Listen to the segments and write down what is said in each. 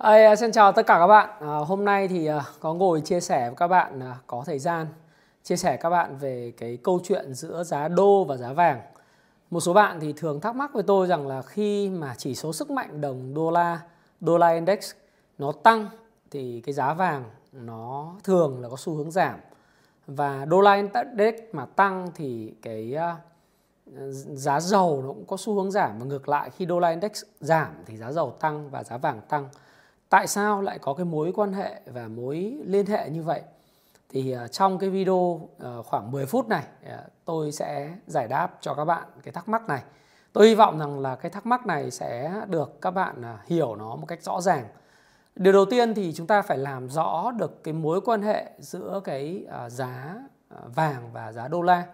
Hey, à, xin chào tất cả các bạn. À, hôm nay thì à, có ngồi chia sẻ với các bạn à, có thời gian chia sẻ các bạn về cái câu chuyện giữa giá đô và giá vàng. Một số bạn thì thường thắc mắc với tôi rằng là khi mà chỉ số sức mạnh đồng đô la, đô la index nó tăng thì cái giá vàng nó thường là có xu hướng giảm. Và đô la index mà tăng thì cái à, giá dầu nó cũng có xu hướng giảm và ngược lại khi đô la index giảm thì giá dầu tăng và giá vàng tăng. Tại sao lại có cái mối quan hệ và mối liên hệ như vậy? Thì à, trong cái video à, khoảng 10 phút này à, tôi sẽ giải đáp cho các bạn cái thắc mắc này. Tôi hy vọng rằng là cái thắc mắc này sẽ được các bạn hiểu nó một cách rõ ràng. Điều đầu tiên thì chúng ta phải làm rõ được cái mối quan hệ giữa cái giá vàng và giá đô la.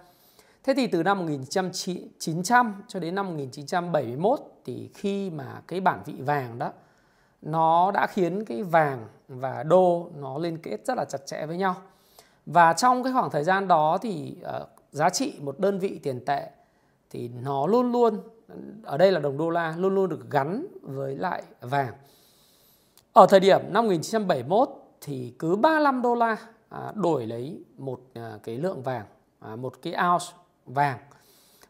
Thế thì từ năm 1900 cho đến năm 1971 thì khi mà cái bản vị vàng đó nó đã khiến cái vàng và đô nó liên kết rất là chặt chẽ với nhau. Và trong cái khoảng thời gian đó thì uh, giá trị một đơn vị tiền tệ thì nó luôn luôn ở đây là đồng đô la luôn luôn được gắn với lại vàng. Ở thời điểm năm 1971 thì cứ 35 đô la à, đổi lấy một à, cái lượng vàng, à, một cái ounce vàng.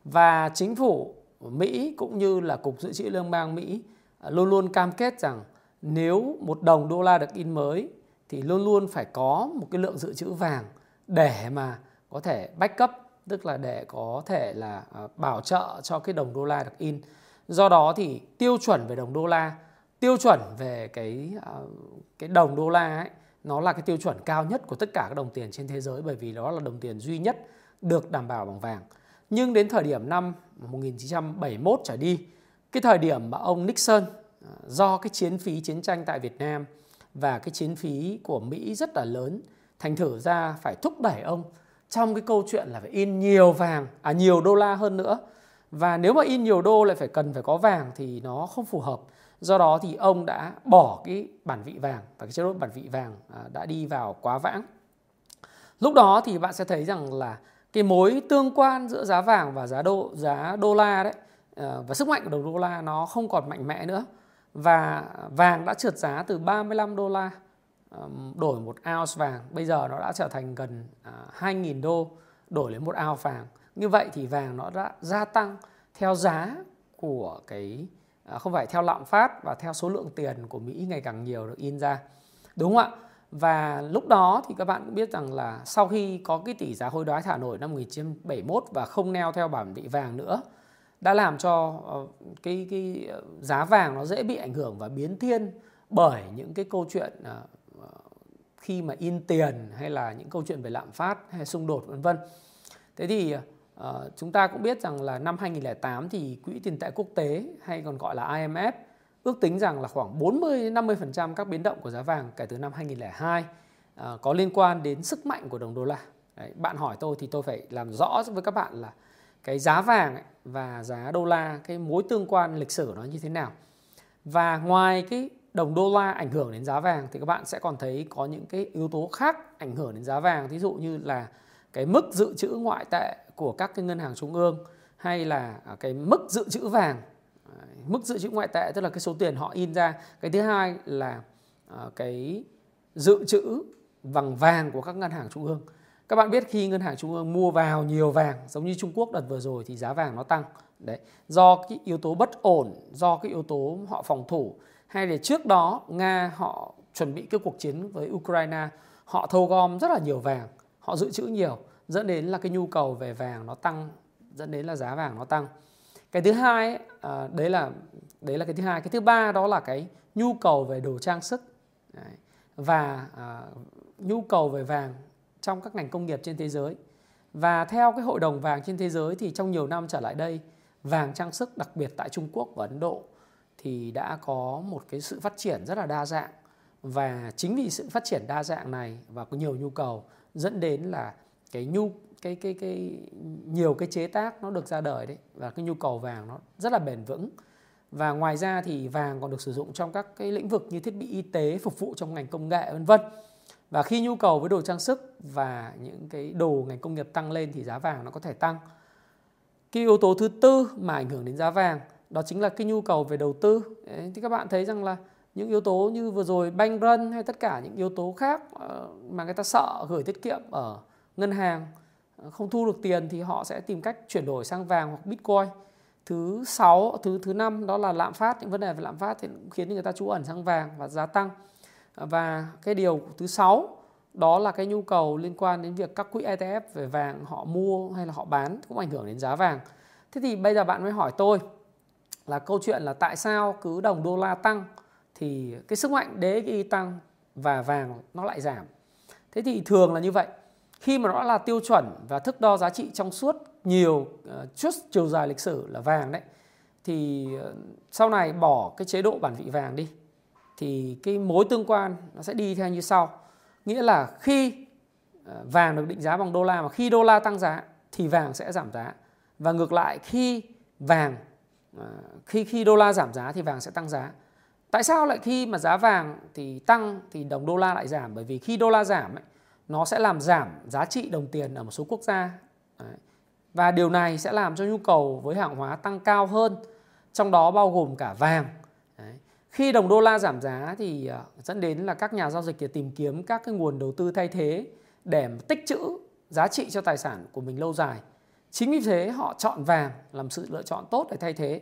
Và chính phủ Mỹ cũng như là Cục Dự trữ Liên bang Mỹ à, luôn luôn cam kết rằng nếu một đồng đô la được in mới thì luôn luôn phải có một cái lượng dự trữ vàng để mà có thể backup tức là để có thể là à, bảo trợ cho cái đồng đô la được in. Do đó thì tiêu chuẩn về đồng đô la, tiêu chuẩn về cái à, cái đồng đô la ấy nó là cái tiêu chuẩn cao nhất của tất cả các đồng tiền trên thế giới bởi vì đó là đồng tiền duy nhất được đảm bảo bằng vàng. Nhưng đến thời điểm năm 1971 trở đi, cái thời điểm mà ông Nixon do cái chiến phí chiến tranh tại Việt Nam và cái chiến phí của Mỹ rất là lớn, thành thử ra phải thúc đẩy ông trong cái câu chuyện là phải in nhiều vàng à nhiều đô la hơn nữa. Và nếu mà in nhiều đô lại phải cần phải có vàng thì nó không phù hợp. Do đó thì ông đã bỏ cái bản vị vàng và cái chế độ bản vị vàng à, đã đi vào quá vãng. Lúc đó thì bạn sẽ thấy rằng là cái mối tương quan giữa giá vàng và giá đô giá đô la đấy à, và sức mạnh của đồng đô la nó không còn mạnh mẽ nữa và vàng đã trượt giá từ 35 đô la đổi một ounce vàng. Bây giờ nó đã trở thành gần à, 2.000 đô, đổi lấy một ounce vàng. Như vậy thì vàng nó đã gia tăng theo giá của cái à, không phải theo lạm phát và theo số lượng tiền của Mỹ ngày càng nhiều được in ra. Đúng không ạ? Và lúc đó thì các bạn cũng biết rằng là sau khi có cái tỷ giá hối đoái thả nổi năm 1971 và không neo theo bản vị vàng nữa đã làm cho ờ, cái cái ờ, giá vàng nó dễ bị ảnh hưởng và biến thiên bởi những cái câu chuyện ờ, khi mà in tiền hay là những câu chuyện về lạm phát hay xung đột vân vân. Thế thì chúng ta cũng biết rằng là năm 2008 thì quỹ tiền tệ quốc tế hay còn gọi là IMF ước tính rằng là khoảng 40 50% các biến động của giá vàng kể từ năm 2002 có liên quan đến sức mạnh của đồng đô la. Đấy, bạn hỏi tôi thì tôi phải làm rõ với các bạn là cái giá vàng ấy và giá đô la, cái mối tương quan lịch sử nó như thế nào. Và ngoài cái đồng đô la ảnh hưởng đến giá vàng thì các bạn sẽ còn thấy có những cái yếu tố khác ảnh hưởng đến giá vàng. Ví dụ như là cái mức dự trữ ngoại tệ của các cái ngân hàng trung ương hay là à, cái mức dự trữ vàng. Mức dự trữ ngoại tệ tức là cái số tiền họ in ra. Cái thứ hai là à, cái dự trữ bằng vàng của các ngân hàng trung ương các bạn biết khi ngân hàng trung ương mua vào nhiều vàng giống như Trung Quốc đợt vừa rồi thì giá vàng nó tăng. Đấy do cái yếu tố bất ổn do cái yếu tố họ phòng thủ hay là trước đó Nga họ chuẩn bị cái cuộc chiến với Ukraine họ thâu gom rất là nhiều vàng họ dự trữ nhiều dẫn đến là cái nhu cầu về vàng nó tăng dẫn đến là giá vàng nó tăng. Cái thứ hai à, đấy là đấy là cái thứ hai. Cái thứ ba đó là cái nhu cầu về đồ trang sức. Đấy. và à, nhu cầu về vàng trong các ngành công nghiệp trên thế giới. Và theo cái hội đồng vàng trên thế giới thì trong nhiều năm trở lại đây, vàng trang sức đặc biệt tại Trung Quốc và Ấn Độ thì đã có một cái sự phát triển rất là đa dạng. Và chính vì sự phát triển đa dạng này và có nhiều nhu cầu dẫn đến là cái nhu, cái cái cái nhiều cái chế tác nó được ra đời đấy và cái nhu cầu vàng nó rất là bền vững. Và ngoài ra thì vàng còn được sử dụng trong các cái lĩnh vực như thiết bị y tế, phục vụ trong ngành công nghệ, vân vân và khi nhu cầu với đồ trang sức và những cái đồ ngành công nghiệp tăng lên thì giá vàng nó có thể tăng. Cái yếu tố thứ tư mà ảnh hưởng đến giá vàng đó chính là cái nhu cầu về đầu tư. Đấy, thì các bạn thấy rằng là những yếu tố như vừa rồi bank run hay tất cả những yếu tố khác ờ, mà người ta sợ gửi tiết kiệm ở ngân hàng ờ, không thu được tiền thì họ sẽ tìm cách chuyển đổi sang vàng hoặc bitcoin. Thứ sáu thứ thứ năm đó là lạm phát. Những vấn đề về lạm phát thì cũng khiến người ta trú ẩn sang vàng và giá tăng và cái điều thứ sáu, đó là cái nhu cầu liên quan đến việc các quỹ ETF về vàng họ mua hay là họ bán cũng ảnh hưởng đến giá vàng. Thế thì bây giờ bạn mới hỏi tôi là câu chuyện là tại sao cứ đồng đô la tăng thì cái sức mạnh DXY tăng và vàng nó lại giảm? Thế thì thường là như vậy. Khi mà nó là tiêu chuẩn và thước đo giá trị trong suốt nhiều ờ, suốt chiều dài lịch sử là vàng đấy, thì ờ, sau này bỏ cái chế độ bản vị vàng đi thì cái mối tương quan nó sẽ đi theo như sau. Nghĩa là khi ờ, vàng được định giá bằng đô la mà khi đô la tăng giá thì vàng sẽ giảm giá. Và ngược lại khi vàng ờ, khi khi đô la giảm giá thì vàng sẽ tăng giá. Tại sao lại khi mà giá vàng thì tăng thì đồng đô la lại giảm? Bởi vì khi đô la giảm ấy, nó sẽ làm giảm giá trị đồng tiền ở một số quốc gia. Đấy. và điều này sẽ làm cho nhu cầu với hàng hóa tăng cao hơn trong đó bao gồm cả vàng khi đồng đô la giảm giá thì ờ, dẫn đến là các nhà giao dịch tìm kiếm các cái nguồn đầu tư thay thế để tích trữ giá trị cho tài sản của mình lâu dài. Chính vì thế họ chọn vàng làm sự lựa chọn tốt để thay thế.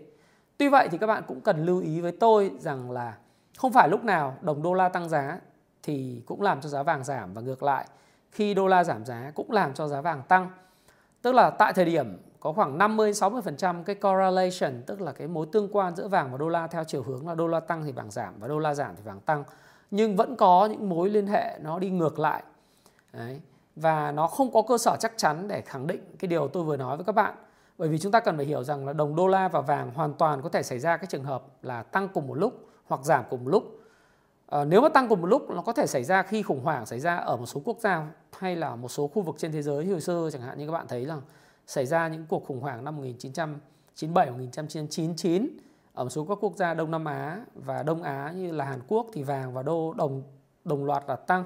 Tuy vậy thì các bạn cũng cần lưu ý với tôi rằng là không phải lúc nào đồng đô la tăng giá thì cũng làm cho giá vàng giảm. Và ngược lại, khi đô la giảm giá cũng làm cho giá vàng tăng. Tức là tại thời điểm có khoảng 50 60% cái correlation tức là cái mối tương quan giữa vàng và đô la theo chiều hướng là đô la tăng thì vàng giảm và đô la giảm thì vàng tăng. Nhưng vẫn có những mối liên hệ nó đi ngược lại. Đấy. Và nó không có cơ sở chắc chắn để khẳng định cái điều tôi vừa nói với các bạn. Bởi vì chúng ta cần phải hiểu rằng là đồng đô la và vàng hoàn toàn có thể xảy ra cái trường hợp là tăng cùng một lúc hoặc giảm cùng một lúc À, nếu mà tăng cùng một lúc nó có thể xảy ra khi khủng hoảng xảy ra ở một số quốc gia hay là một số khu vực trên thế giới hồi xưa chẳng hạn như các bạn thấy là xảy ra những cuộc khủng hoảng năm 1997 1999 ở một số các quốc gia Đông Nam Á và Đông Á như là Hàn Quốc thì vàng và đô đồng đồng loạt là tăng.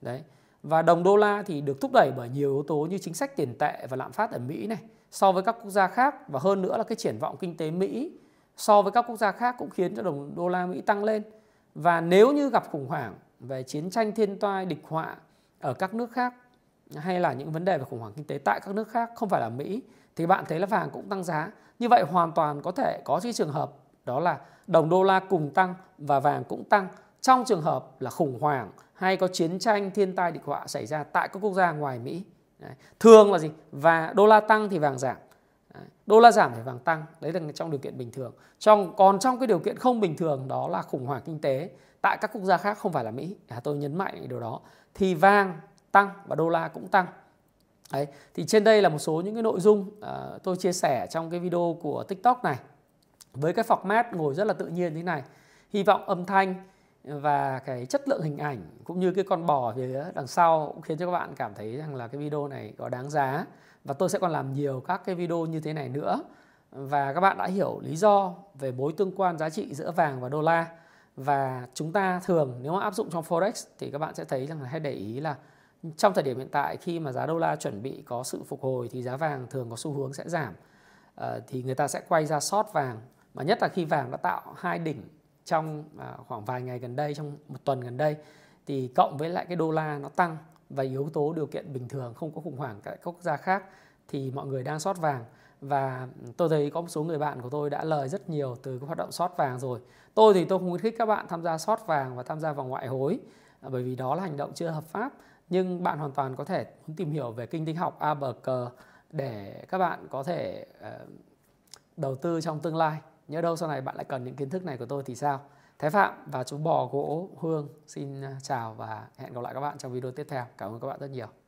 Đấy. Và đồng đô la thì được thúc đẩy bởi nhiều yếu tố như chính sách tiền tệ và lạm phát ở Mỹ này, so với các quốc gia khác và hơn nữa là cái triển vọng kinh tế Mỹ so với các quốc gia khác cũng khiến cho đồng đô la Mỹ tăng lên. Và nếu như gặp khủng hoảng về chiến tranh thiên tai, địch họa ở các nước khác hay là những vấn đề về khủng hoảng kinh tế tại các nước khác không phải là Mỹ thì bạn thấy là vàng cũng tăng giá. Như vậy hoàn toàn có thể có cái trường hợp đó là đồng đô la cùng tăng và vàng cũng tăng trong trường hợp là khủng hoảng hay có chiến tranh thiên tai địch họa xảy ra tại các quốc gia ngoài Mỹ. Đấy. Thường là gì? Và đô la tăng thì vàng giảm. Đô la giảm thì vàng tăng, đấy là trong điều kiện bình thường. Trong còn trong cái điều kiện không bình thường đó là khủng hoảng kinh tế tại các quốc gia khác không phải là Mỹ. À, tôi nhấn mạnh điều đó. Thì vàng tăng và đô la cũng tăng. Đấy, thì trên đây là một số những cái nội dung uh, tôi chia sẻ trong cái video của TikTok này với cái format ngồi rất là tự nhiên thế này. Hy vọng âm thanh và cái chất lượng hình ảnh cũng như cái con bò phía đằng sau cũng khiến cho các bạn cảm thấy rằng là cái video này có đáng giá và tôi sẽ còn làm nhiều các cái video như thế này nữa và các bạn đã hiểu lý do về mối tương quan giá trị giữa vàng và đô la và chúng ta thường nếu mà áp dụng trong forex thì các bạn sẽ thấy rằng là hãy để ý là trong thời điểm hiện tại khi mà giá đô la chuẩn bị có sự phục hồi thì giá vàng thường có xu hướng sẽ giảm. À, thì người ta sẽ quay ra sót vàng mà nhất là khi vàng đã tạo hai đỉnh trong à, khoảng vài ngày gần đây trong một tuần gần đây thì cộng với lại cái đô la nó tăng và yếu tố điều kiện bình thường không có khủng hoảng tại các quốc gia khác thì mọi người đang sót vàng. Và tôi thấy có một số người bạn của tôi đã lời rất nhiều từ cái hoạt động sót vàng rồi. Tôi thì tôi không khuyến khích các bạn tham gia sót vàng và tham gia vào ngoại hối à, bởi vì đó là hành động chưa hợp pháp nhưng bạn hoàn toàn có thể muốn tìm hiểu về kinh tế học a để các bạn có thể uh, đầu tư trong tương lai nhớ đâu sau này bạn lại cần những kiến thức này của tôi thì sao Thái Phạm và chú bò gỗ Hương xin ờ, chào và hẹn gặp lại các bạn trong video tiếp theo. Cảm ơn các bạn rất nhiều.